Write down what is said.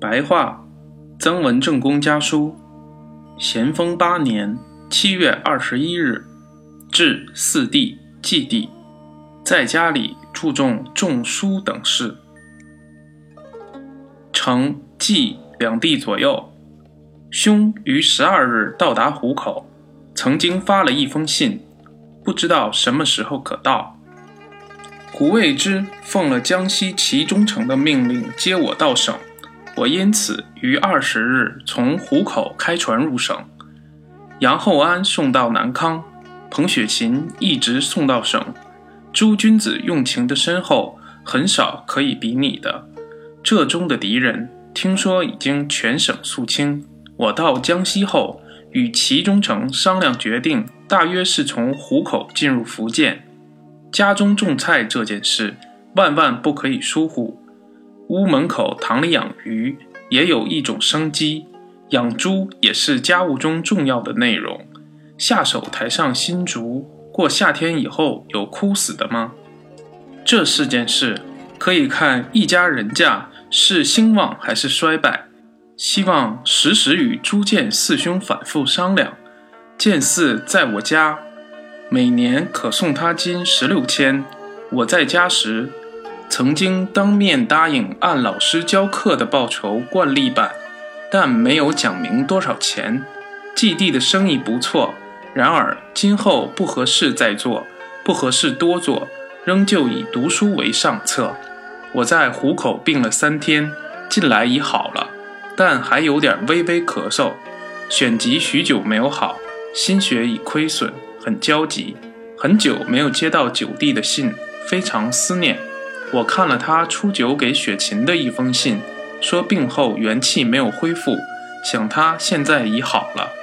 白话，曾文正公家书，咸丰八年七月二十一日，至四弟、季弟，在家里注重种书等事。承季两地左右，兄于十二日到达湖口，曾经发了一封信，不知道什么时候可到。胡未之奉了江西祁中丞的命令接我到省，我因此于二十日从湖口开船入省。杨厚安送到南康，彭雪琴一直送到省。诸君子用情的深厚，很少可以比拟的。浙中的敌人听说已经全省肃清，我到江西后与祁中丞商量决定，大约是从湖口进入福建。家中种菜这件事，万万不可以疏忽。屋门口塘里养鱼，也有一种生机；养猪也是家务中重要的内容。下手台上新竹，过夏天以后有枯死的吗？这四件事，可以看一家人家是兴旺还是衰败。希望时时与朱建四兄反复商量。建四在我家。每年可送他金十六千。我在家时，曾经当面答应按老师教课的报酬惯例办，但没有讲明多少钱。季弟的生意不错，然而今后不合适再做，不合适多做，仍旧以读书为上策。我在虎口病了三天，近来已好了，但还有点微微咳嗽。选集许久没有好，心血已亏损。很焦急，很久没有接到九弟的信，非常思念。我看了他初九给雪琴的一封信，说病后元气没有恢复，想他现在已好了。